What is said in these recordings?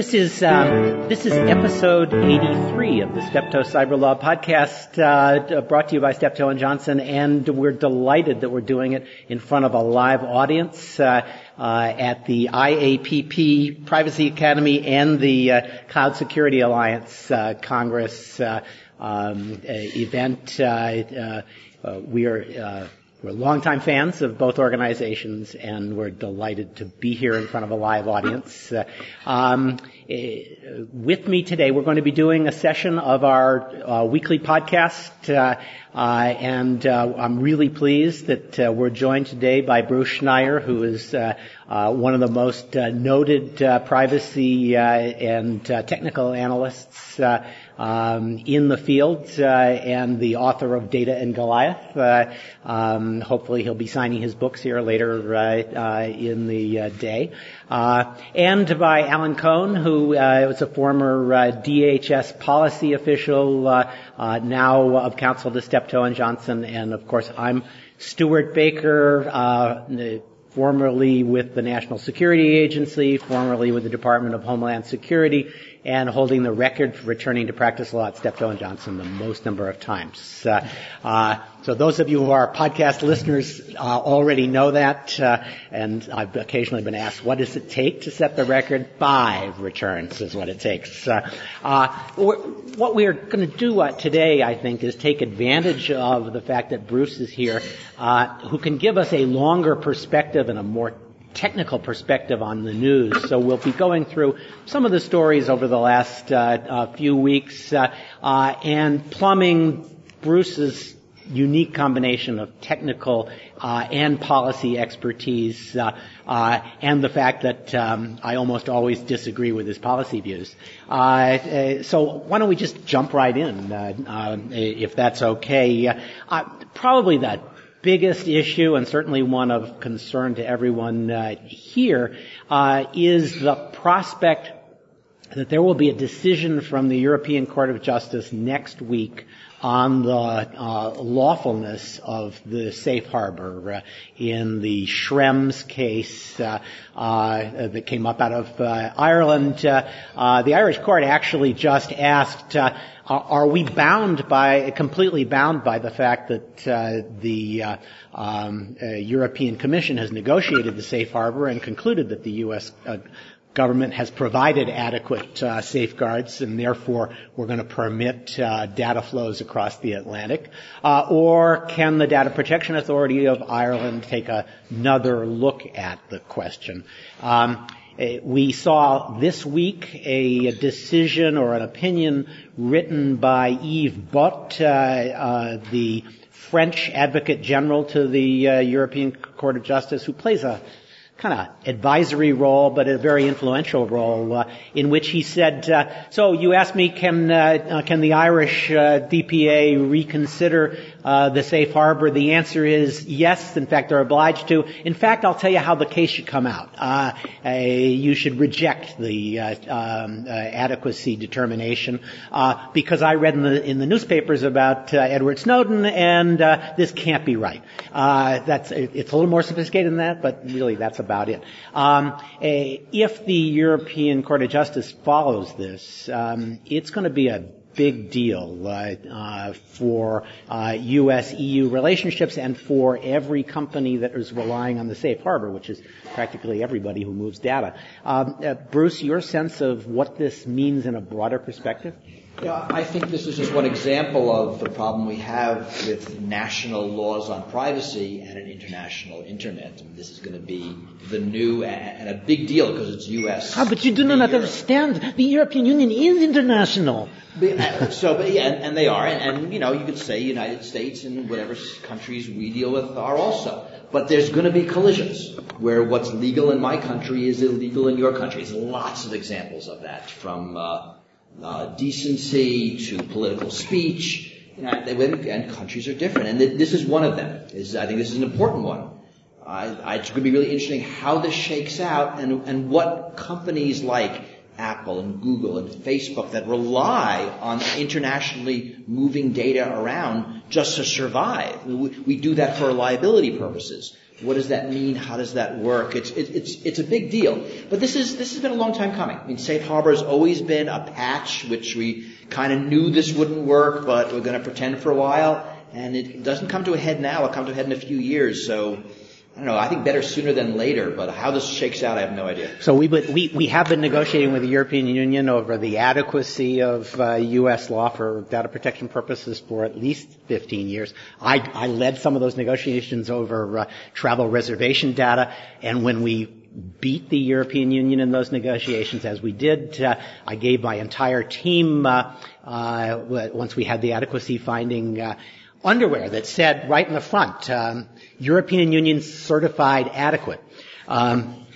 this is um, this is episode 83 of the Steptoe Cyber Law podcast, uh, brought to you by Steptoe and Johnson, and we're delighted that we're doing it in front of a live audience uh, uh, at the IAPP Privacy Academy and the uh, Cloud Security Alliance uh, Congress uh, um, event. we are we're longtime fans of both organizations, and we're delighted to be here in front of a live audience. Uh, um, uh, with me today, we're going to be doing a session of our uh, weekly podcast, uh, uh and uh, I'm really pleased that we're joined today by Bruce Schneier, who is one of the most noted privacy and technical analysts um, in the field uh, and the author of Data and Goliath. Uh, um, hopefully, he'll be signing his books here later uh, in the day. and by Alan Cohn, who was a former DHS policy official, now of counsel to Steptoe and Johnson, and of course, I'm Stewart Baker, formerly with the National Security Agency, formerly with the Department of Homeland Security, and holding the record for returning to practice law at Steptoe and Johnson the most number of times. Uh, uh, so those of you who are podcast listeners uh, already know that, uh, and I've occasionally been asked, what does it take to set the record? Five returns is what it takes. Uh, uh, what we are going to do today, I think, is take advantage of the fact that Bruce is here, who can give us a longer perspective and a more technical perspective on the news. So we'll be going through some of the stories over the last uh, uh, few weeks uh, uh and plumbing Bruce's unique combination of technical uh, and policy expertise, uh, and the fact that um, I almost always disagree with his policy views. so why don't we just jump right in, if that's okay? probably the biggest issue, and certainly one of concern to everyone uh, here, uh, is the prospect that there will be a decision from the European Court of Justice next week on the uh, lawfulness of the safe harbor uh, in the Schrems case uh, that came up out of Ireland. Uh, the Irish court actually just asked, are we bound by, completely bound by the fact that the um, European Commission has negotiated the safe harbor and concluded that the U.S government has provided adequate uh, safeguards and therefore we're going to permit uh, data flows across the Atlantic? Uh, or can the Data Protection Authority of Ireland take another look at the question? Um, eh, we saw this week a, decision or an opinion written by Yves Bot, uh, uh, the French Advocate General to the uh, European Court of Justice, who plays a kind of advisory role, but a very influential role, uh, in which he said, uh, "So you asked me, can uh, uh can the Irish uh, DPA reconsider uh, the safe harbor? The answer is yes. In fact, they're obliged to. In fact, I'll tell you how the case should come out. Uh, you should reject the uh, um, adequacy determination because I read in the in the newspapers about Edward Snowden, and this can't be right. that's it's a little more sophisticated than that, but really that's about it. Um, if the European Court of Justice follows this, um, it's going to be a big deal uh, uh, for uh, U.S.-EU relationships and for every company that is relying on the safe harbor, which is practically everybody who moves data. Um, uh, Bruce, your sense of what this means in a broader perspective? Yeah, I think this is just one example of the problem we have with national laws on privacy and an international internet. This is going to be the new and a big deal because it's U.S. Ah, but you do not understand. The European Union is international. So, but yeah, and, they are, and, you know, you could say United States and whatever countries we deal with are also. But there's going to be collisions where what's legal in my country is illegal in your country. There's lots of examples of that, from uh, Uh, decency to political speech. And countries are different, and this is one of them. I think this is an important one. It's going to be really interesting how this shakes out, and and what companies like Apple and Google and Facebook that rely on internationally moving data around just to survive. We do that for liability purposes. What does that mean? How does that work? It's, it, it's, it's a big deal. But this is, this has been a long time coming. I mean, safe harbor has always been a patch, which we kind of knew this wouldn't work, but we're going to pretend for a while. And it doesn't come to a head now. It'll come to a head in a few years. So I don't know. I think better sooner than later, but how this shakes out, I have no idea. So we we we have been negotiating with the European Union over the adequacy of uh, U.S. law for data protection purposes for at least 15 years. I I led some of those negotiations over uh, travel reservation data, and when we beat the European Union in those negotiations, as we did, uh, I gave my entire team uh, uh, once we had the adequacy finding uh, underwear that said right in the front, um, European Union certified adequate. Um,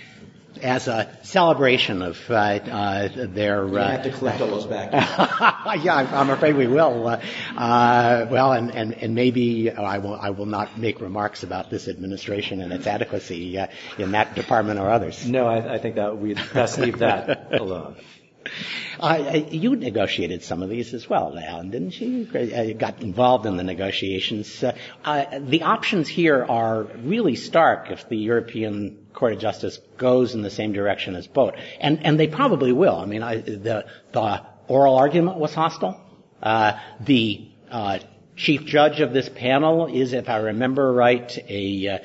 as a celebration of uh, uh, their. You have to collect all those back. yeah, I'm afraid we will. Uh, uh, well, and, and, and maybe I will I will not make remarks about this administration and its adequacy uh, in that department or others. No, I, I think that we best leave that alone. Uh, you negotiated some of these as well, Alan, didn't you? Uh, got involved in the negotiations. Uh, uh, the options here are really stark if the European Court of Justice goes in the same direction as Bot, and they probably will. I mean, the oral argument was hostile. Uh, the uh, chief judge of this panel is, if I remember right, a uh,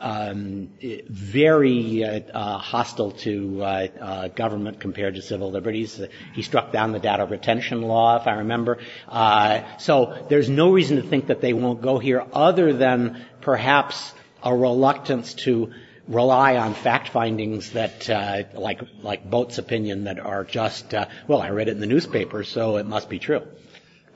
um, very uh, uh, hostile to uh, uh government compared to civil liberties. he struck down the data retention law, if I remember. Uh, so there's no reason to think that they won't go here, other than perhaps a reluctance to rely on fact findings that, like like Bot's opinion, that are just well, I read it in the newspaper, so it must be true.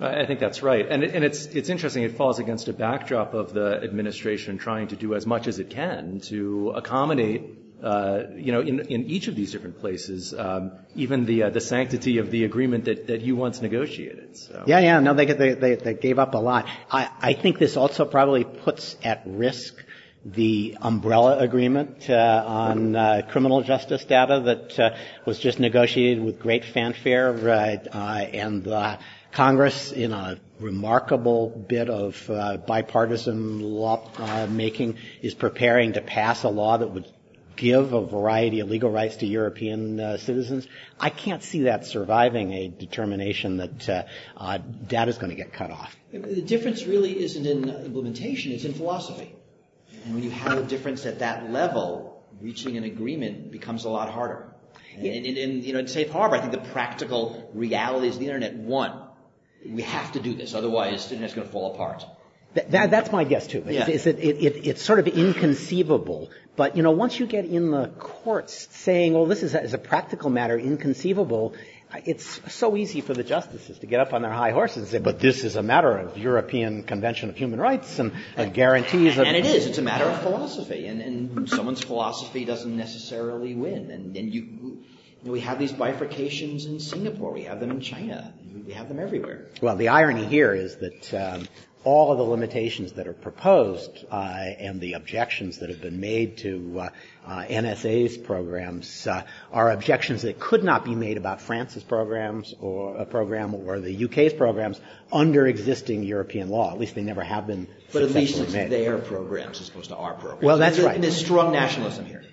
I think that's right. And, it's, interesting. It falls against a backdrop of the administration trying to do as much as it can to accommodate uh, you know, in, each of these different places, um, even the uh, the sanctity of the agreement that, you once negotiated. Yeah, yeah, no, they, gave up a lot. I think this also probably puts at risk the umbrella agreement uh, on criminal justice data that was just negotiated with great fanfare, and Congress, in a remarkable bit of uh, bipartisan law uh, making, is preparing to pass a law that would give a variety of legal rights to European uh, citizens. I can't see that surviving a determination that uh, uh, data is going to get cut off. The difference really isn't in implementation; it's in philosophy. And when you have a difference at that level, reaching an agreement becomes a lot harder. And, and, and you know, in safe harbor, I think the practical realities of the internet, one, we have to do this, otherwise the internet's going to fall apart. That, that, that's my guess too. Yeah. Is, it, it, it's sort of inconceivable. But you know, once you get in the courts saying, "Well, this is a, as a practical matter inconceivable," it's so easy for the justices to get up on their high horses and say, "But this is a matter of European Convention of Human Rights and uh, guarantees." And, and, it is. It's a matter of philosophy, and, and someone's philosophy doesn't necessarily win. And, and you, we have these bifurcations in Singapore. We have them in China. We have them everywhere. Well, the irony here is that um, all of the limitations that are proposed uh, and the objections that have been made to uh, uh, NSA's programs uh, are objections that could not be made about France's programs or a program or the UK's programs under existing European law. At least they never have been. But at least it's made. their programs as opposed to our programs. Well, that's right. And there's strong nationalism here.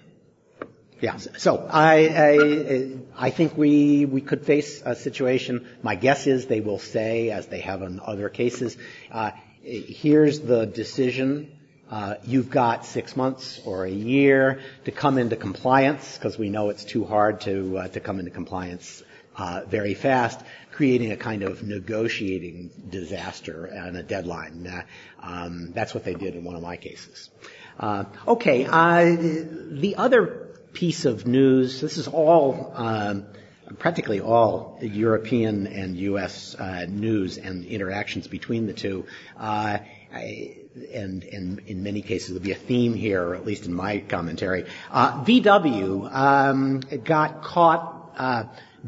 Yeah. So I, I, I think we, we could face a situation. My guess is they will say, as they have in other cases, uh, here's the decision. Uh, you've got six months or a year to come into compliance because we know it's too hard to uh, to come into compliance uh, very fast, creating a kind of negotiating disaster and a deadline. Uh, um, that's what they did in one of my cases. Uh, okay, the other piece of news. This is all, um, practically all European and U.S. Uh, news and interactions between the two. Uh, I, and, and, in many cases there'll be a theme here, or at least in my commentary. Uh, VW um, got caught uh,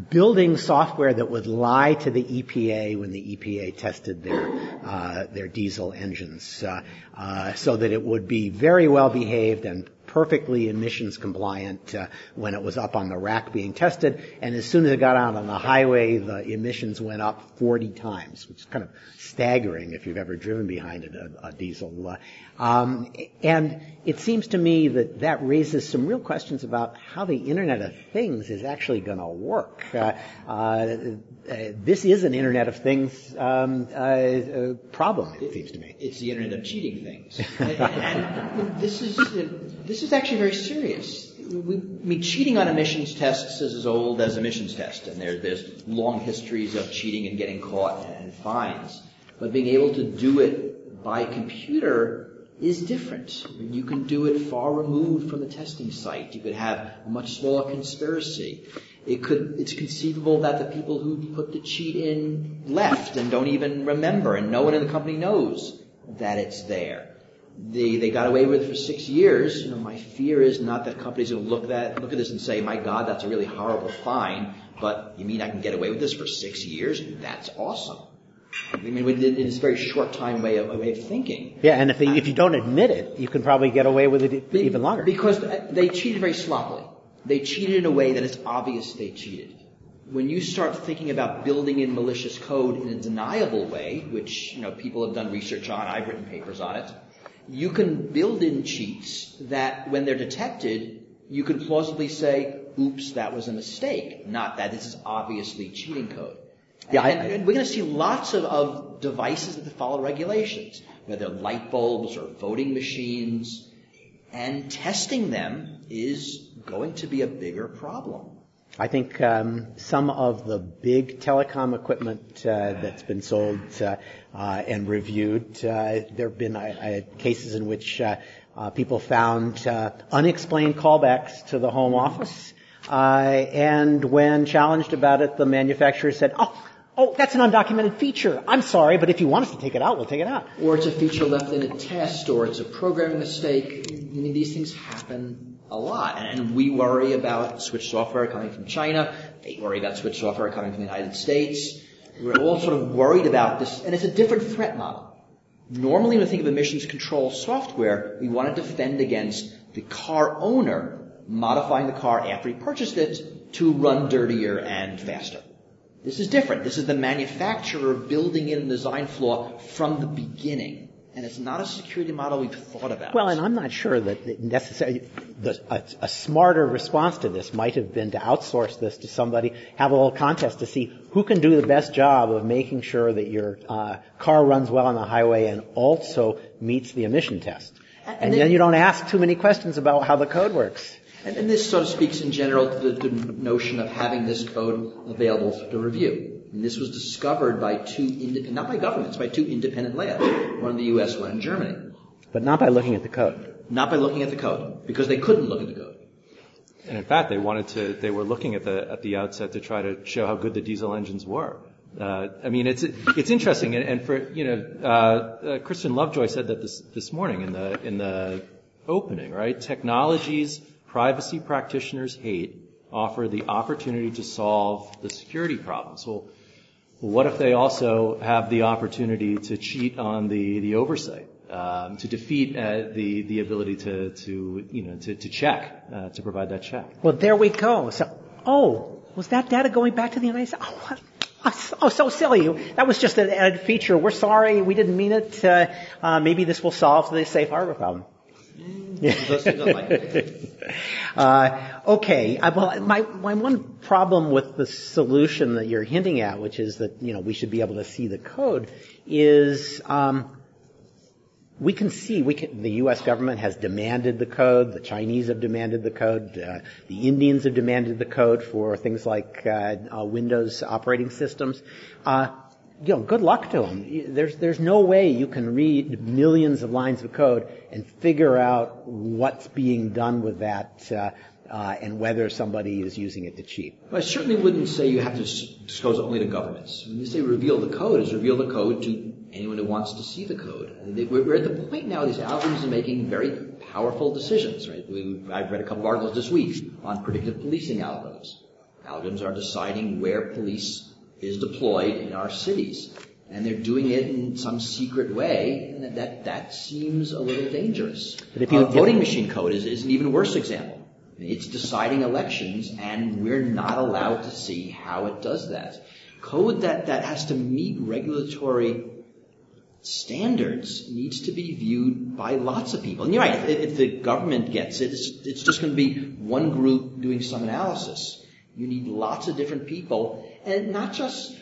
building software that would lie to the EPA when the EPA tested their uh, their diesel engines, uh, uh, so that it would be very well behaved and perfectly emissions compliant uh, when it was up on the rack being tested, and as soon as it got out on the highway, the emissions went up 40 times, which is kind of staggering if you've ever driven behind a, a diesel. Uh, um, and it seems to me that that raises some real questions about how the Internet of Things is actually going to work. Uh, uh, this is an Internet of Things um, uh, problem, it, it, seems to me. It's the Internet of cheating things, and, and, this is this is actually very serious. We, I mean, cheating on emissions tests is as old as emissions tests, and there, there's long histories of cheating and getting caught and fines. But being able to do it by computer is different. You can do it far removed from the testing site. You could have a much smaller conspiracy. It could, it's conceivable that the people who put the cheat in left and don't even remember and no one in the company knows that it's there. They, they got away with it for six years. You know, my fear is not that companies will look at, look at this and say, my God, that's a really horrible fine, but you mean I can get away with this for six years? That's awesome. I mean, in this very short time way of, way of thinking. Yeah, and if, they, if you don't admit it, you can probably get away with it even longer. Because they cheated very sloppily. They cheated in a way that it's obvious they cheated. When you start thinking about building in malicious code in a deniable way, which you know people have done research on, I've written papers on it, you can build in cheats that when they're detected, you can plausibly say, oops, that was a mistake, not that this is obviously cheating code. Yeah, and, and we're going to see lots of, of devices that follow regulations, whether light bulbs or voting machines, and testing them is going to be a bigger problem. I think um, some of the big telecom equipment uh, that's been sold uh, uh, and reviewed, uh, there have been uh, uh, cases in which people found unexplained callbacks to the home office, and when challenged about it, the manufacturer said, "Oh, Oh, that's an undocumented feature. I'm sorry, but if you want us to take it out, we'll take it out. Or it's a feature left in a test, or it's a programming mistake. I mean, these things happen a lot. And we worry about switch software coming from China. They worry about switch software coming from the United States. We're all sort of worried about this, and it's a different threat model. Normally, when we think of emissions control software, we want to defend against the car owner modifying the car after he purchased it to run dirtier and faster. This is different. This is the manufacturer building in a design flaw from the beginning. And it's not a security model we've thought about. Well, and I'm not sure that necessarily the, a, a, smarter response to this might have been to outsource this to somebody, have a little contest to see who can do the best job of making sure that your uh, car runs well on the highway and also meets the emission test. And, and then, then you don't ask too many questions about how the code works. And, and this sort of speaks in general to the, the notion of having this code available to review. And this was discovered by two independent, not by governments, by two independent labs, one in the U.S., one in Germany. But not by looking at the code. Not by looking at the code, because they couldn't look at the code. And in fact, they wanted to, they were looking at the, at the outset to try to show how good the diesel engines were. Uh, I mean, it's it's interesting, and, and for you know, uh, uh, Kristin Lovejoy said that this this morning in the in the opening, right? Technologies privacy practitioners hate offer the opportunity to solve the security problems. Well, what if they also have the opportunity to cheat on the, the oversight, um, to defeat uh, the, the ability to, to, you know, to, to check, uh, to provide that check? Well, there we go. So, oh, was that data going back to the United States? Oh, what? Oh, so silly. That was just an added feature. We're sorry. We didn't mean it. Uh, uh, maybe this will solve the safe harbor problem. uh, okay. I, well, my, my one problem with the solution that you're hinting at, which is that you know we should be able to see the code, is um, we can see we can, the U.S. government has demanded the code. The Chinese have demanded the code. Uh, the Indians have demanded the code for things like uh, uh Windows operating systems. You know, good luck to them. There's, there's no way you can read millions of lines of code and figure out what's being done with that uh, uh, and whether somebody is using it to cheat. Well, I certainly wouldn't say you have to disclose it only to governments. When you say reveal the code, is reveal the code to anyone who wants to see the code. we're, at the point now these algorithms are making very powerful decisions. Right? I've read a couple of articles this week on predictive policing algorithms. Algorithms are deciding where police is deployed in our cities. and they're doing it in some secret way, and that that seems a little dangerous. But if you, uh, voting machine code is, is an even worse example. It's deciding elections, and we're not allowed to see how it does that. Code that, that has to meet regulatory standards needs to be viewed by lots of people. And you're right, if, if the government gets it, it's, it's just going to be one group doing some analysis. You need lots of different people, and not just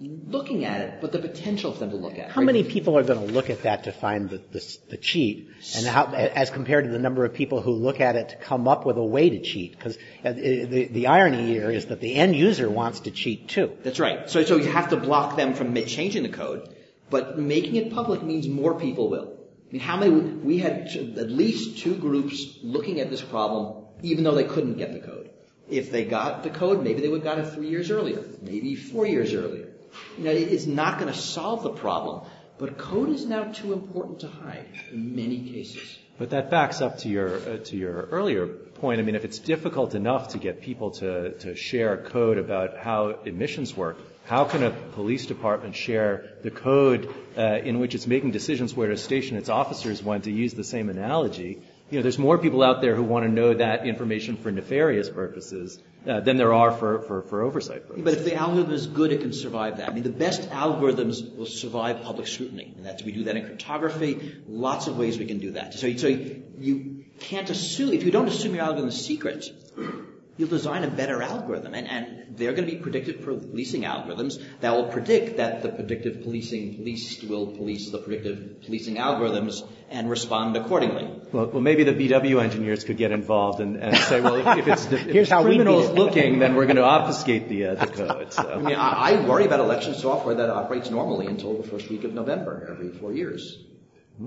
looking at it, but the potential for them to look at it. How many people are going to look at that to find the, cheat, and how, as compared to the number of people who look at it to come up with a way to cheat? Because uh, the, the irony here is that the end user wants to cheat too. That's right. So, so you have to block them from changing the code, but making it public means more people will. I mean, how many? We had at least two groups looking at this problem, even though they couldn't get the code. If they got the code, maybe they would have got it three years earlier, maybe four years earlier. You know, it's not going to solve the problem, but code is now too important to hide in many cases. But that backs up to your uh, to your earlier point. I mean, if it's difficult enough to get people to to share code about how admissions work, how can a police department share the code uh, in which it's making decisions where to station its officers when to use the same analogy? You know, there's more people out there who want to know that information for nefarious purposes uh, than there are for, oversight purposes. But if the algorithm is good, it can survive that. I mean, the best algorithms will survive public scrutiny, and that's we do that in cryptography. Lots of ways we can do that. So you can't assume if you don't assume your algorithm is secret, you'll design a better algorithm. And, and they're going to be predictive policing algorithms that will predict that the predictive policing police will police the predictive policing algorithms and respond accordingly. Well, well maybe the VW engineers could get involved and, and say, well, if, if it's if Here's how criminals looking, then we're going to obfuscate the, uh, the code. So. I mean, I, I worry about election software that operates normally until the first week of November every four years.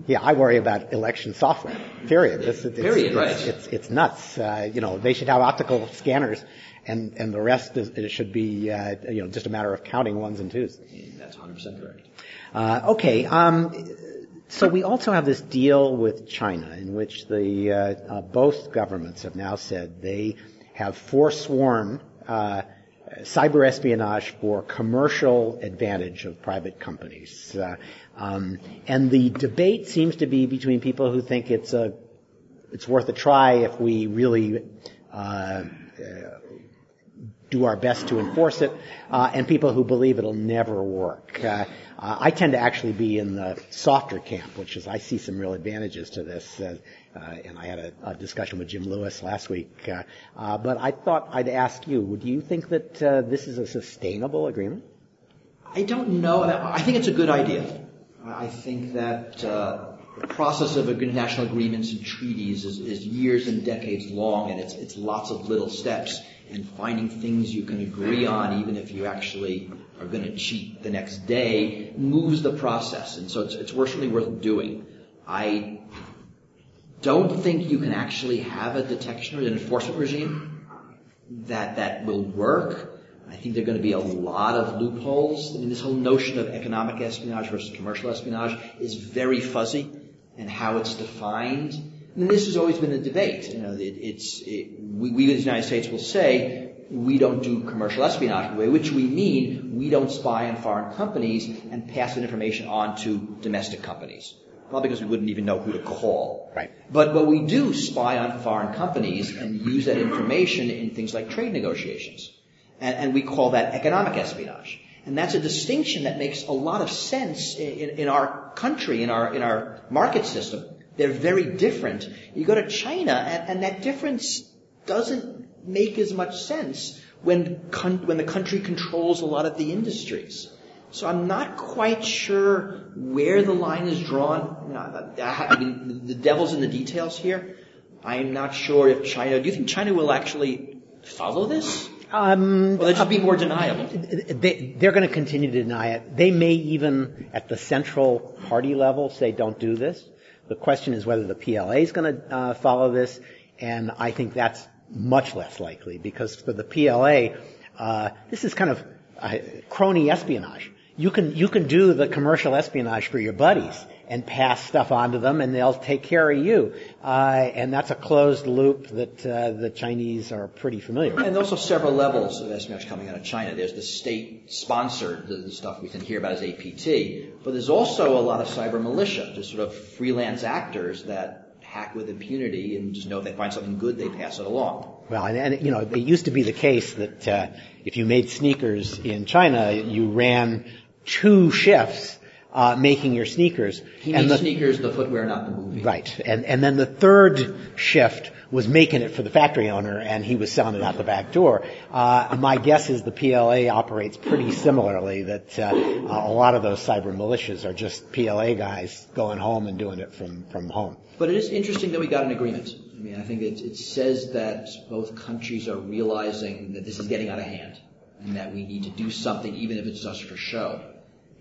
Yeah, I worry about election software. Period. It's, it's, Period. It's, right. It's, it's nuts. Uh, you know, they should have optical scanners, and and the rest is, it should be uh, you know just a matter of counting ones and twos. That's 100 percent correct. Uh, okay. Um, so we also have this deal with China, in which the uh, uh, both governments have now said they have forsworn uh, cyber espionage for commercial advantage of private companies. Uh, um, and the debate seems to be between people who think it's a it's worth a try if we really uh, do our best to enforce it, uh, and people who believe it'll never work. Uh, uh, I tend to actually be in the softer camp, which is I see some real advantages to this. Uh, uh, and I had a, a, discussion with Jim Lewis last week. Uh, but I thought I'd ask you: Do you think that this is a sustainable agreement? I don't know. I think it's a good idea. I think that the process of international agreements and treaties is, is, years and decades long, and it's, it's lots of little steps. And finding things you can agree on, even if you actually are going to cheat the next day, moves the process. And so it's, it's certainly worth doing. I don't think you can actually have a detection or an enforcement regime that that will work. I think there are going to be a lot of loopholes. I mean, this whole notion of economic espionage versus commercial espionage is very fuzzy and how it's defined. This has always been a debate. You know, it, it's, it, we, we in the United States will say we don't do commercial espionage, by which we mean we don't spy on foreign companies and pass that information on to domestic companies. Probably because we wouldn't even know who to call. Right. But, but we do spy on foreign companies and use that information in things like trade negotiations. And, and we call that economic espionage. And that's a distinction that makes a lot of sense in, in, our country, in our, in our market system. They're very different. You go to China and, and that difference doesn't make as much sense when, con- when the country controls a lot of the industries. So I'm not quite sure where the line is drawn. I mean, the devil's in the details here. I'm not sure if China, do you think China will actually follow this? Um, well, should be more deniable. They, they're going to continue to deny it. They may even, at the central party level, say don't do this. The question is whether the PLA is going to uh, follow this, and I think that's much less likely because for the PLA, uh, this is kind of uh, crony espionage. You can you can do the commercial espionage for your buddies, and pass stuff on to them, and they'll take care of you. Uh, and that's a closed loop that uh, the Chinese are pretty familiar with. And there's also several levels of espionage coming out of China. There's the state-sponsored, the, the stuff we can hear about as APT, but there's also a lot of cyber militia, just sort of freelance actors that hack with impunity and just know if they find something good, they pass it along. Well, and, and you know, it used to be the case that uh, if you made sneakers in China, you ran two shifts making your sneakers. He and the, sneakers, the footwear, not the movie. Right, and and then the third shift was making it for the factory owner, and he was selling it out the back door. Uh, my guess is the PLA operates pretty similarly. That uh, a lot of those cyber militias are just PLA guys going home and doing it from from home. But it is interesting that we got an agreement. I mean, I think it, it says that both countries are realizing that this is getting out of hand, and that we need to do something, even if it's just for show.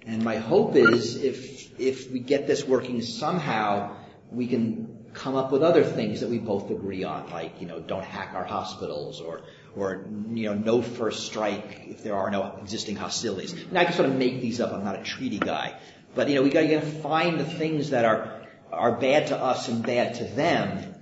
And my hope is if, if we get this working somehow, we can come up with other things that we both agree on, like, you know, don't hack our hospitals or, or, you know, no first strike if there are no existing hostilities. And I can sort of make these up. I'm not a treaty guy. But, you know, we gotta find the things that are, are bad to us and bad to them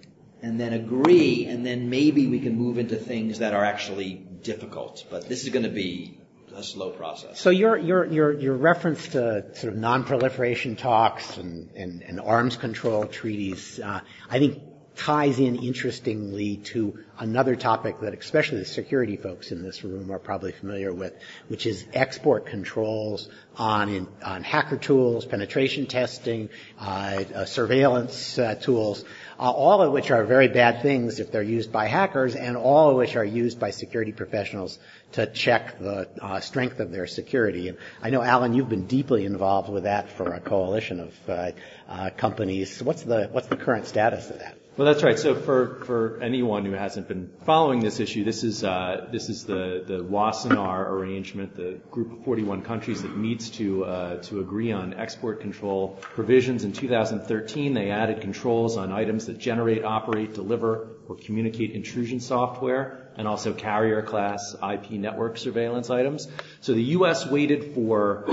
and then agree and then maybe we can move into things that are actually difficult. But this is to be a slow process. So your your your your reference to sort of non-proliferation talks and and, and arms control treaties, uh, I think ties in interestingly to another topic that especially the security folks in this room are probably familiar with, which is export controls on on hacker tools, penetration testing, uh, uh, surveillance uh, tools, uh, all of which are very bad things if they're used by hackers, and all of which are used by security professionals to check the uh, strength of their security. And I know, Alan, you've been deeply involved with that for a coalition of uh, companies. What's the what's the current status of that? Well, that's right. So for, anyone who hasn't been following this issue, this is uh, this is the Wassenaar arrangement, the group of 41 countries that meets to uh, to agree on export control provisions. In 2013, they added controls on items that generate, operate, deliver, or communicate intrusion software and also carrier class IP network surveillance items. So the U.S. waited for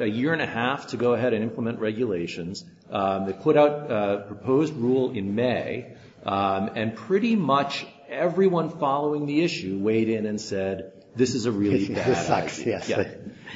a year and a half to go ahead and implement regulations. Um, they put out a proposed rule in May, um, and pretty much everyone following the issue weighed in and said, this is a really bad this sucks. Yes.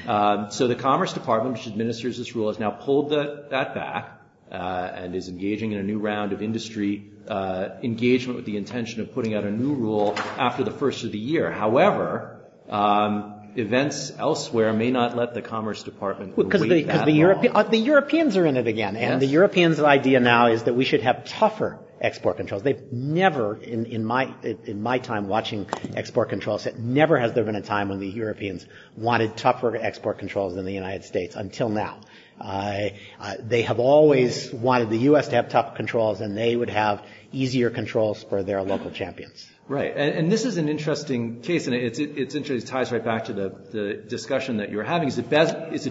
Um, so the Commerce Department, which administers this rule, has now pulled the, that back uh, and is engaging in a new round of industry uh, engagement with the intention of putting out a new rule after the first of the year. However, um, events elsewhere may not let the Commerce Department because the, that the, Europe, uh, the Europeans are in it again, and the Europeans' idea now is that we should have tougher export controls. They've never, in, in my in my time watching export controls, never has there been a time when the Europeans wanted tougher export controls than the United States until now. They have always wanted the U.S. to have tough controls, and they would have easier controls for their local champions. Right, and, this is an interesting case, and it's it, it's interesting. It ties right back to the, discussion that you were having. Is it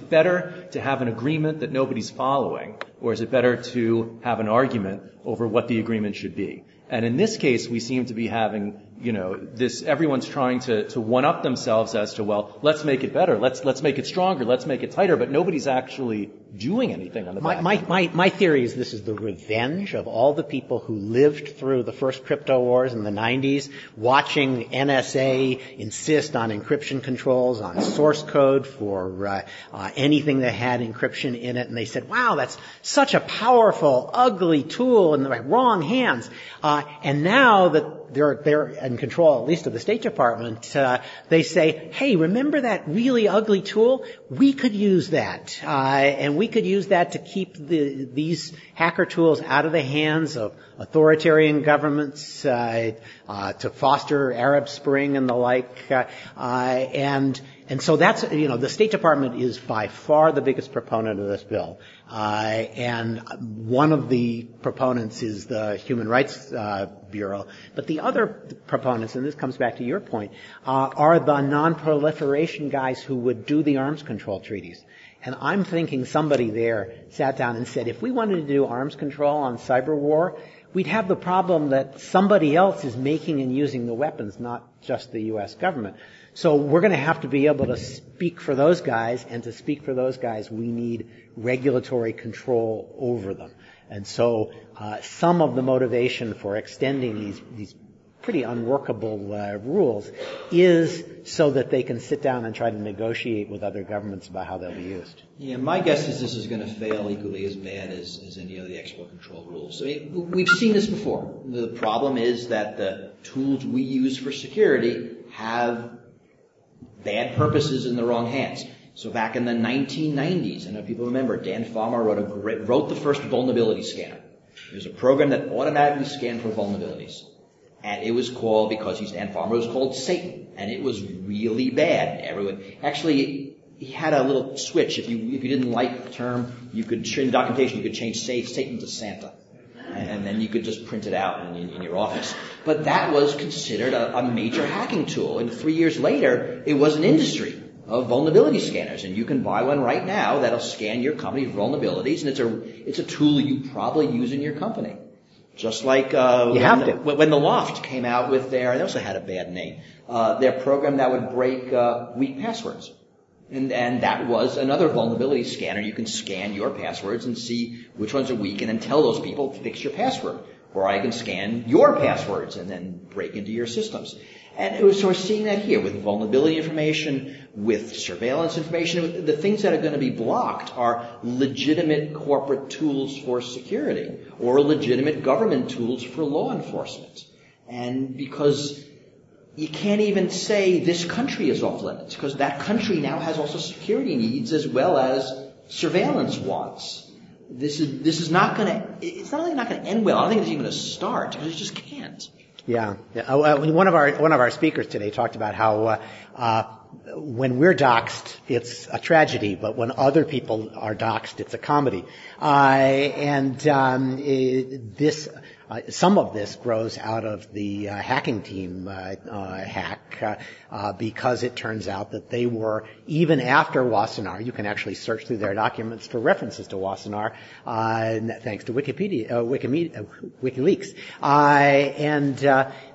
better to have an agreement that nobody's following, or is it better to have an argument over what the agreement should be? And in this case, we seem to be having, you know, this, everyone's trying to, to one up themselves as to, well, let's make it better, let's, let's make it stronger, let's make it tighter, but nobody's actually doing anything on the my, back. My, my, my theory is this is the revenge of all the people who lived through the first crypto wars in the 90s, watching NSA insist on encryption controls, on source code for uh, uh, anything that had encryption in it, and they said, wow, that's such a powerful, ugly tool in the wrong hands. Uh, and now that they're, they're in control, at least of the State Department, uh, they say, hey, remember that really ugly tool? We could use that. Uh, and we could use that to keep the, these hacker tools out of the hands of authoritarian governments, uh, uh, to foster Arab Spring and the like. Uh, and and so that's, you know, the State Department is by far the biggest proponent of this bill. Uh, and one of the proponents is the Human Rights uh, Bureau. But the other proponents, and this comes back to your point, uh, are the non-proliferation guys who would do the arms control treaties. And I'm thinking somebody there sat down and said, if we wanted to do arms control on cyber war, we'd have the problem that somebody else is making and using the weapons, not just the U.S. government. So we're going to have to be able to speak for those guys, and to speak for those guys, we need regulatory control over them. And so uh, some of the motivation for extending these, these pretty unworkable uh, rules is so that they can sit down and try to negotiate with other governments about how they'll be used. Yeah, my guess is this is going to fail equally as bad as, as any of the export control rules. We've seen this before. The problem is that the tools we use for security have bad purposes in the wrong hands. So back in the 1990s, I know people remember, Dan Farmer wrote, a wrote the first vulnerability scanner. It was a program that automatically scanned for vulnerabilities. And it was called, because he's Dan Farmer, it was called Satan. And it was really bad. Everyone, actually, he had a little switch. If you, if you didn't like the term, you could, in the documentation, you could change Satan to Santa. And then you could just print it out in, in your office. But that was considered a, a major hacking tool. And three years later, it was an industry of vulnerability scanners, and you can buy one right now that'll scan your company's vulnerabilities, and it's a it's a tool you probably use in your company. Just like uh, you have the, to. when the L0pht came out with their, they also had a bad name, uh, their program that would break uh, weak passwords. And, and that was another vulnerability scanner. You can scan your passwords and see which ones are weak and then tell those people to fix your password. Or I can scan your passwords and then break into your systems. And it was, so we're seeing that here with vulnerability information, with surveillance information. The things that are going to be blocked are legitimate corporate tools for security or legitimate government tools for law enforcement. And because you can't even say this country is off limits because that country now has also security needs as well as surveillance wants. This is this is not going to. It's not only not going to end well. I don't think it's even going to start because it just can't. Yeah. yeah. Uh, one of our one of our speakers today talked about how uh, uh, when we're doxxed, it's a tragedy, but when other people are doxxed, it's a comedy. Uh, and um, it, this some of this grows out of the uh, hacking team uh, uh hack uh, uh, because it turns out that they were even after Wassenaar. You can actually search through their documents for references to Wassenaar, thanks to Wikipedia, Wikimedia, WikiLeaks, and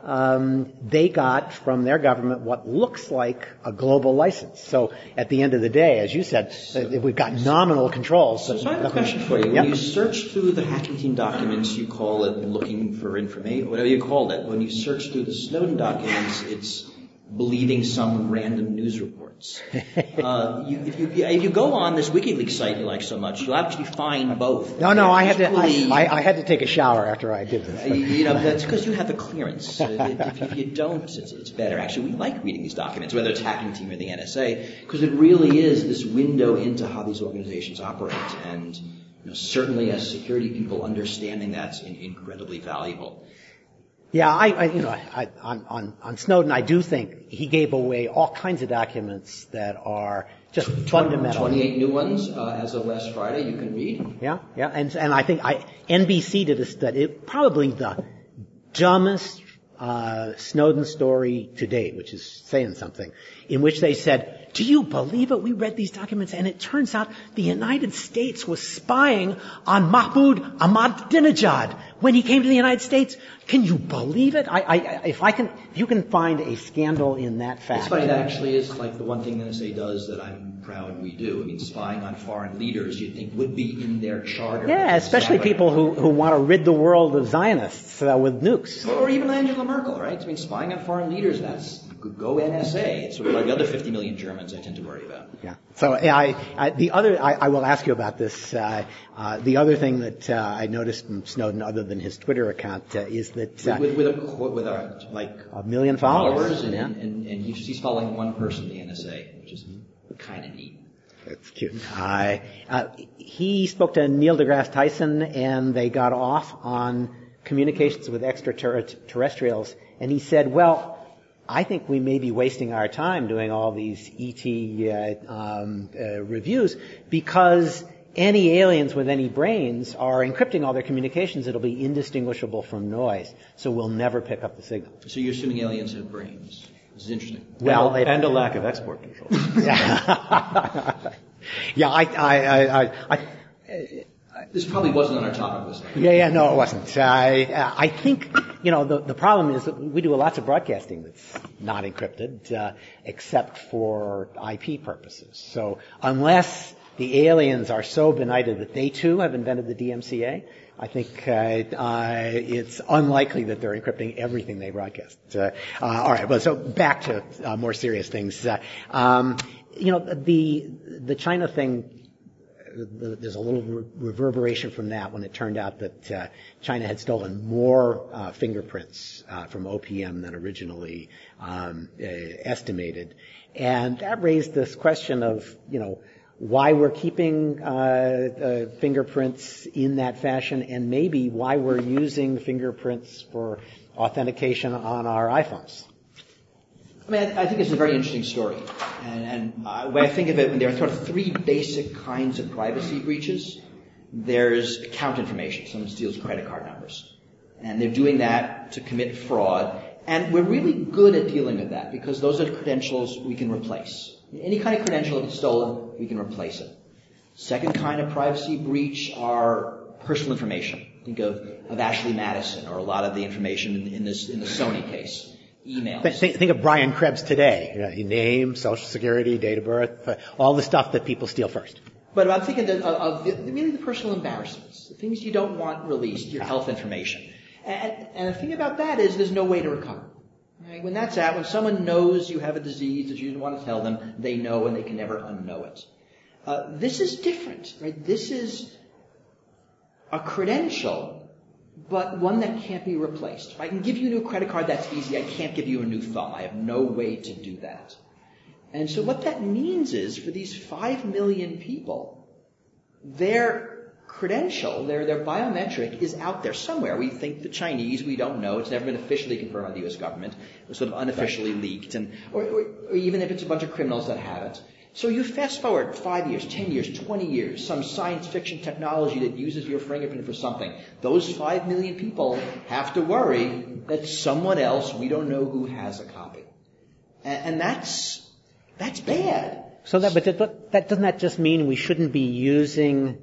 um, they got from their government what looks like a global license. So at the end of the day, as you said, we've got nominal controls. So, so I have a question for you. When you search through the hacking team documents, you call it looking for information, whatever you call it. When you search through the Snowden documents, it's believing some random news reports. uh, you, if, you, if you go on this WikiLeaks site you like so much, you'll actually find both. No, no, I had to. I, I, had to take a shower after I did this. You know, that's because you have the clearance. If, if, you don't, it's, it's, better. Actually, we like reading these documents, whether it's hacking team or the NSA, because it really is this window into how these organizations operate. And you know, certainly, as security people, understanding that's in, incredibly valuable. Yeah, I, I you know, I, on, on, on Snowden, I do think he gave away all kinds of documents that are just fundamental. 28 new ones uh, as of last Friday. You can read. Yeah, yeah, and and I think I, NBC did a study, probably the dumbest uh, Snowden story to date, which is saying something, in which they said do you believe it? We read these documents and it turns out the United States was spying on Mahmoud Ahmadinejad when he came to the United States. Can you believe it? I, I, if I can, if you can find a scandal in that fact. It's funny, that actually is like the one thing the NSA does that I'm proud we do. I mean, spying on foreign leaders you'd think would be in their charter. Yeah, especially people who, who want to rid the world of Zionists uh, with nukes. Or even Angela Merkel, right? I mean, spying on foreign leaders, that's go NSA. It's sort of like the other 50 million Germans I tend to worry about. Yeah. So I, I the other, I, I, will ask you about this. Uh, uh, the other thing that uh, I noticed from Snowden, other than his Twitter account, uh, is that uh, with, with, a, with a, like a million followers, followers and, yeah. and, and, he's following one person, the NSA, which is kind of neat. That's cute. Uh, he spoke to Neil deGrasse Tyson, and they got off on communications with extraterrestrials, and he said, "Well." I think we may be wasting our time doing all these ET uh, um, uh, reviews because any aliens with any brains are encrypting all their communications. It'll be indistinguishable from noise, so we'll never pick up the signal. So you're assuming aliens have brains? This is interesting. Well, and, and a lack of export control. yeah, I, I, I, I This probably wasn't on our topic list. Yeah, yeah, no, it wasn't. I, I think, you know, the, the problem is that we do lots of broadcasting that's not encrypted, uh, except for IP purposes. So unless the aliens are so benighted that they too have invented the DMCA, I think uh, uh, it's unlikely that they're encrypting everything they broadcast. Uh, uh all right, well, so back to uh, more serious things. Uh, um, you know, the the China thing. there's a little re- reverberation from that when it turned out that China had stolen more fingerprints from OPM than originally um, estimated, and that raised this question of, you know, why we're keeping uh, uh, fingerprints in that fashion, and maybe why we're using fingerprints for authentication on our iPhones. I mean, I think it's a very interesting story. And, and uh, when I think of it, there are sort of three basic kinds of privacy breaches, there's account information. Someone steals credit card numbers. And they're doing that to commit fraud. And we're really good at dealing with that because those are credentials we can replace. Any kind of credential, if it's stolen, we can replace it. Second kind of privacy breach are personal information. Think of, of Ashley Madison or a lot of the information in, in this in the Sony case. Emails. Think, think of Brian Krebs today. You know, name, social security, date of birth, all the stuff that people steal first. But I'm thinking of, of the, really the personal embarrassments, the things you don't want released, your health information. And, and the thing about that is there's no way to recover. When that's out, when someone knows you have a disease that you didn't want to tell them, they know and they can never unknow it. Uh, this is different, right? This is a credential, but one that can't be replaced. If I can give you a new credit card, that's easy. I can't give you a new thumb. I have no way to do that. And so what that means is for these five million people, their credential, their, their biometric is out there somewhere. We think the Chinese, we don't know. It's never been officially confirmed by the U.S. government. It was sort of unofficially leaked, and or, or, or, even if it's a bunch of criminals that have it. So you fast forward five years, ten years, twenty years, some science fiction technology that uses your fingerprint for something. Those five million people have to worry that someone else, we don't know who, has a copy, and, and that's that's bad. So that, but that, that doesn't that just mean we shouldn't be using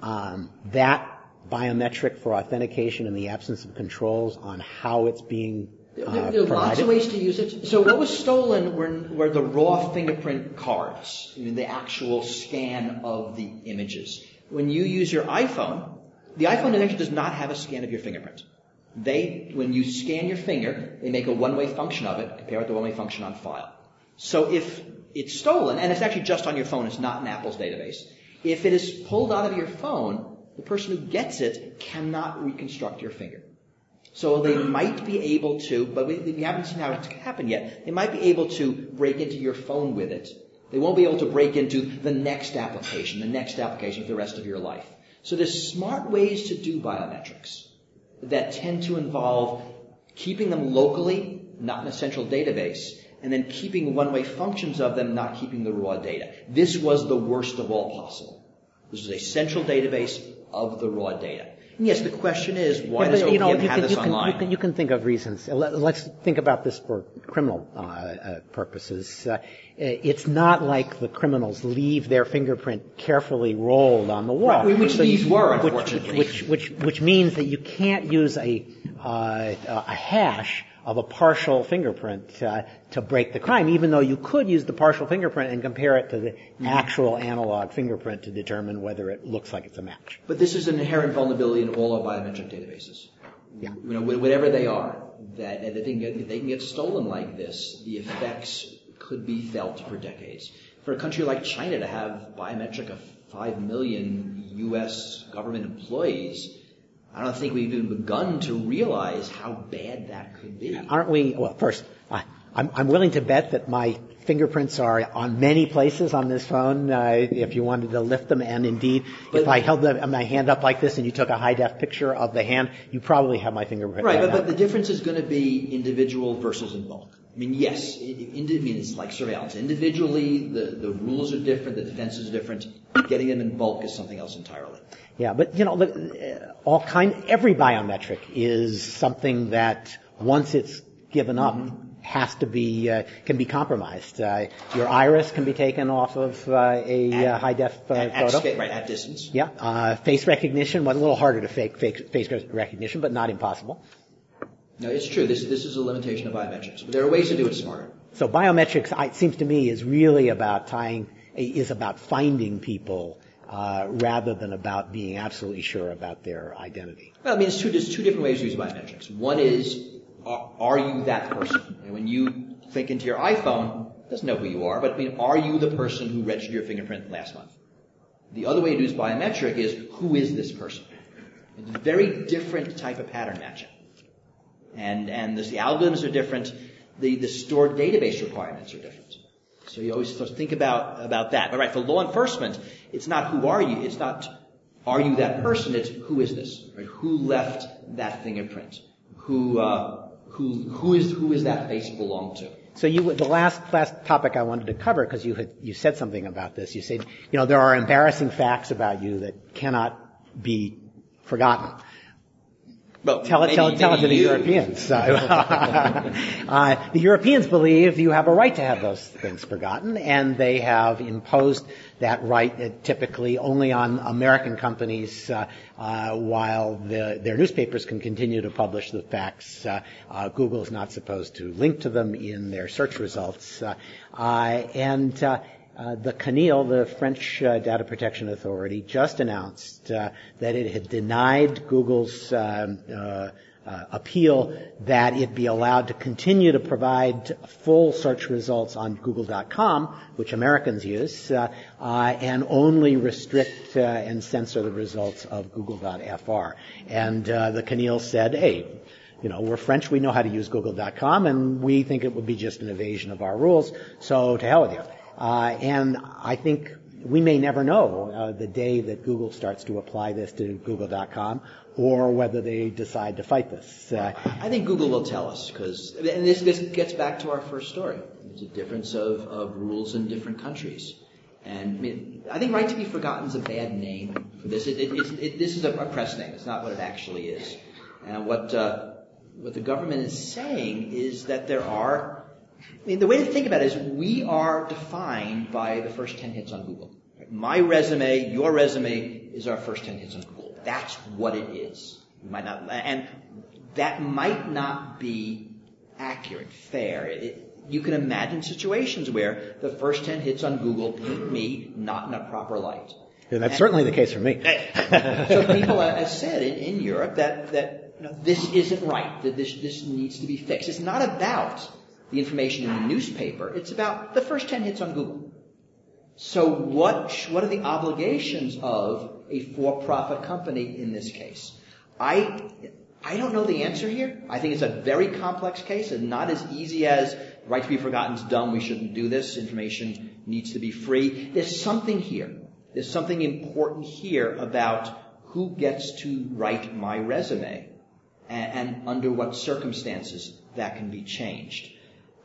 that biometric for authentication in the absence of controls on how it's being uh, there, there, are lots of ways to use it. So what was stolen were, were the raw fingerprint cards, the actual scan of the images. When you use your iPhone, the iPhone actually does not have a scan of your fingerprint. They, when you scan your finger, they make a one-way function of it, compare it to one-way function on file. So if it's stolen, and it's actually just on your phone, it's not in Apple's database, if it is pulled out of your phone, the person who gets it cannot reconstruct your finger. So they might be able to, but we, haven't seen how it's happened yet. They might be able to break into your phone with it. They won't be able to break into the next application, the next application for the rest of your life. So there's smart ways to do biometrics that tend to involve keeping them locally, not in a central database, and then keeping one-way functions of them, not keeping the raw data. This was the worst of all possible. This was a central database of the raw data. And yes, the question is, why yeah, does OPM you know, have can, this you online? you, can, you can, think of reasons. Let's think about this for criminal uh, uh, purposes. Uh, it's not like the criminals leave their fingerprint carefully rolled on the wall. Right, which so these you, were, unfortunately. Which, which, which, which, means that you can't use a, uh, a hash of a partial fingerprint uh, to break the crime, even though you could use the partial fingerprint and compare it to the mm-hmm. actual analog fingerprint to determine whether it looks like it's a match. But this is an inherent vulnerability in all our biometric databases. Yeah. You know, whatever they are, that if they can get, if they can get stolen like this, the effects could be felt for decades. For a country like China to have biometric of 5 million U.S. government employees, I don't think we've even begun to realize how bad that could be. Aren't we? Well, first, I, I'm, I'm willing to bet that my fingerprints are on many places on this phone. Uh, if you wanted to lift them, and indeed, but, if I held the, my hand up like this and you took a high def picture of the hand, you probably have my fingerprint. Right, but, but, the difference is going to be individual versus in bulk. I mean, yes, it, it, I mean, it's like surveillance. Individually, the, the rules are different, the defenses are different. Getting them in bulk is something else entirely. Yeah, but you know, uh, all kind, every biometric is something that once it's given up, mm-hmm. has to be uh, can be compromised. Uh, your iris can be taken off of uh, a At- high def uh, At, at photo. right, at distance. Yeah, uh, face recognition, well, a little harder to fake, fake face recognition, but not impossible. No, it's true. This, this is a limitation of biometrics. But there are ways to do it smarter. So biometrics, it seems to me, is really about tying, is about finding people uh, rather than about being absolutely sure about their identity. Well, I mean, it's two, there's two different ways to use biometrics. One is, are, are you that person? And when you think into your iPhone, it doesn't know who you are, but I mean, are you the person who registered your fingerprint last month? The other way to use biometric is, who is this person? It's a very different type of pattern matching. And, and the, algorithms are different. The, the stored database requirements are different. So you always think about, about that. But right, for law enforcement, it's not who are you, it's not are you that person, it's who is this? Right? Who left that fingerprint? Who, uh, who, who is, who is that face belong to? So you, the last, last topic I wanted to cover, because you had, you said something about this. You said, you know, there are embarrassing facts about you that cannot be forgotten. Well, Tell it, tell it, tell it to the you. Europeans. uh, the Europeans believe you have a right to have those things forgotten, and they have imposed that right uh, typically only on American companies, uh, uh, while the, their newspapers can continue to publish the facts. Uh, uh, Google is not supposed to link to them in their search results, uh, uh, and. Uh, the CNIL, the French uh, Data Protection Authority, just announced uh, that it had denied Google's um, uh, uh, appeal that it be allowed to continue to provide full search results on Google.com, which Americans use, and only restrict and censor the results of Google.fr. And the CNIL said, "Hey, you know, we're French, we know how to use Google.com, and we think it would be just an evasion of our rules, so to hell with you. Uh, and I think we may never know uh, the day that Google starts to apply this to Google.com, or whether they decide to fight this. Uh, I think Google will tell us because, and this, this gets back to our first story. There's a difference of, of rules in different countries. And I, mean, I think right to be forgotten is a bad name for this. It, it, it's- it, this is a press name. It's not what it actually is. And what, uh, what the government is saying is that there are, I mean, the way to think about it is we are defined by the first 10 hits on Google. My resume, your resume is our first 10 hits on Google. That's what it is. You might not, and that might not be accurate, fair. It, you can imagine situations where the first 10 hits on Google paint me not in a proper light. and that's certainly the case for me. So people have said in, in Europe that, that you know, this isn't right, that this, this needs to be fixed. It's not about the information in the newspaper, it's about the first 10 hits on Google. So what, what are the obligations of a for-profit company in this case? I, I don't know the answer here. I think it's a very complex case and not as easy as right to be forgotten is dumb, we shouldn't do this, information needs to be free. There's something here. There's something important here about who gets to write my resume and under what circumstances that can be changed.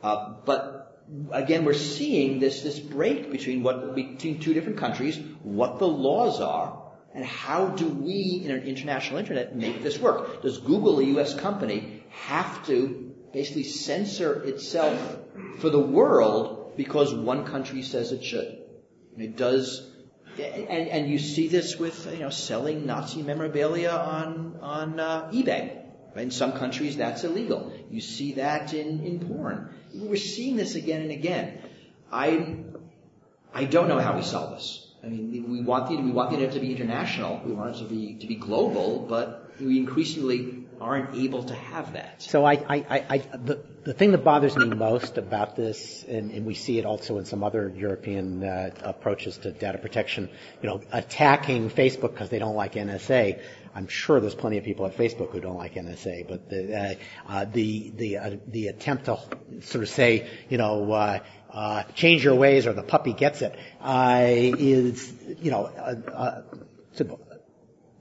Uh, but again, we're seeing this this break between what between two different countries, what the laws are, and how do we in an international internet make this work? Does Google, a U.S. company, have to basically censor itself for the world because one country says it should? It does. And, and you see this with you know selling Nazi memorabilia on on uh, eBay. In some countries, that's illegal. You see that in, in porn. We're seeing this again and again. I, I don't know how we solve this. I mean, we want the, we want the internet to be international. We want it to be, to be global, but we increasingly aren't able to have that. So the, thing that bothers me most about this, and, and we see it also in some other European uh, approaches to data protection, you know, attacking Facebook because they don't like NSA. I'm sure there's plenty of people at Facebook who don't like NSA, but the uh, uh, the the uh, the attempt to sort of say, you know, uh, uh, change your ways or the puppy gets it, uh, is you know. Uh, uh,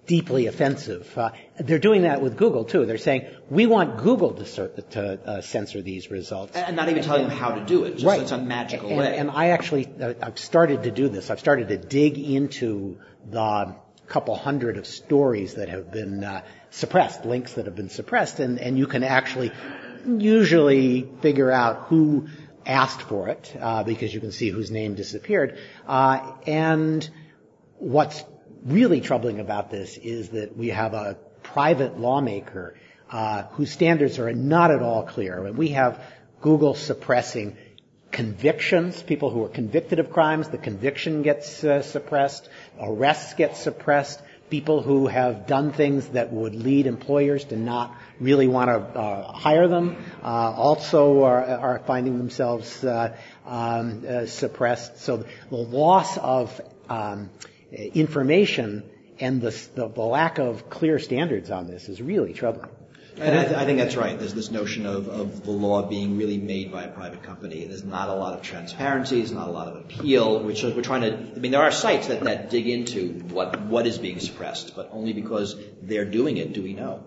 deeply offensive. Uh, they're doing that with Google too. They're saying we want Google to, cer- to uh, censor these results. And not even telling them how to do it, just right. in some magical and, way. And I actually, uh, I've started to do this. I've started to dig into the couple hundred of stories that have been uh, suppressed, links that have been suppressed, and, and you can actually usually figure out who asked for it uh, because you can see whose name disappeared. Uh, and what's really troubling about this is that we have a private lawmaker uh, whose standards are not at all clear. And we have Google suppressing convictions, people who are convicted of crimes, the conviction gets uh, suppressed, arrests get suppressed, people who have done things that would lead employers to not really want to uh, hire them uh, also are, are, finding themselves uh, um, uh, suppressed. So the loss of um, information and the, the, the lack of clear standards on this is really troubling. And I, th- I, think that's right. There's this notion of, of the law being really made by a private company. There's not a lot of transparency. There's not a lot of appeal. Which we're trying to. I mean, there are sites that, that dig into what what is being suppressed, but only because they're doing it do we know.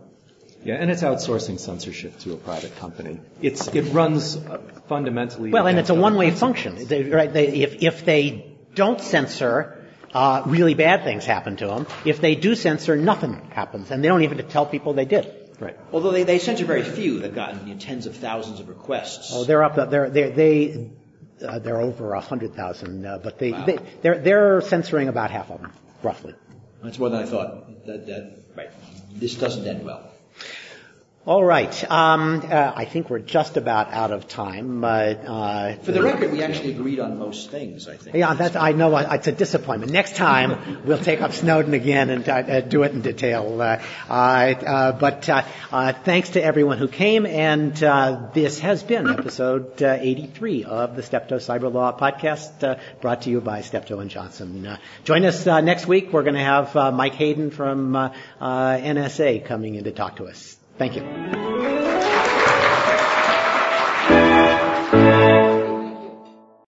Yeah, and it's outsourcing censorship to a private company. It's it runs uh, fundamentally. Well, and it's a one-way function, they, right? They, if if they don't censor, uh, really bad things happen to them. If they do censor, nothing happens, and they don't even tell people they did. Right. Although they, they censor very few. They've gotten you know, tens of thousands of requests. Oh, they're up. They're they're they. Uh, they're over a hundred thousand, uh, but they, they they're they're censoring about half of them, roughly. That's more than I thought. That, that right. This doesn't end well. All right. Um, uh, I think we're just about out of time. Uh, uh, For the record, we actually agreed on most things. I think. Yeah, that's, I know. It's a disappointment. Next time we'll take up Snowden again and uh, do it in detail. Uh, uh, but thanks to everyone who came, and this has been episode 83 of the Steptoe Cyber Law Podcast, brought to you by Steptoe and Johnson. join us next week. We're going to have Mike Hayden from NSA coming in to talk to us. Thank you.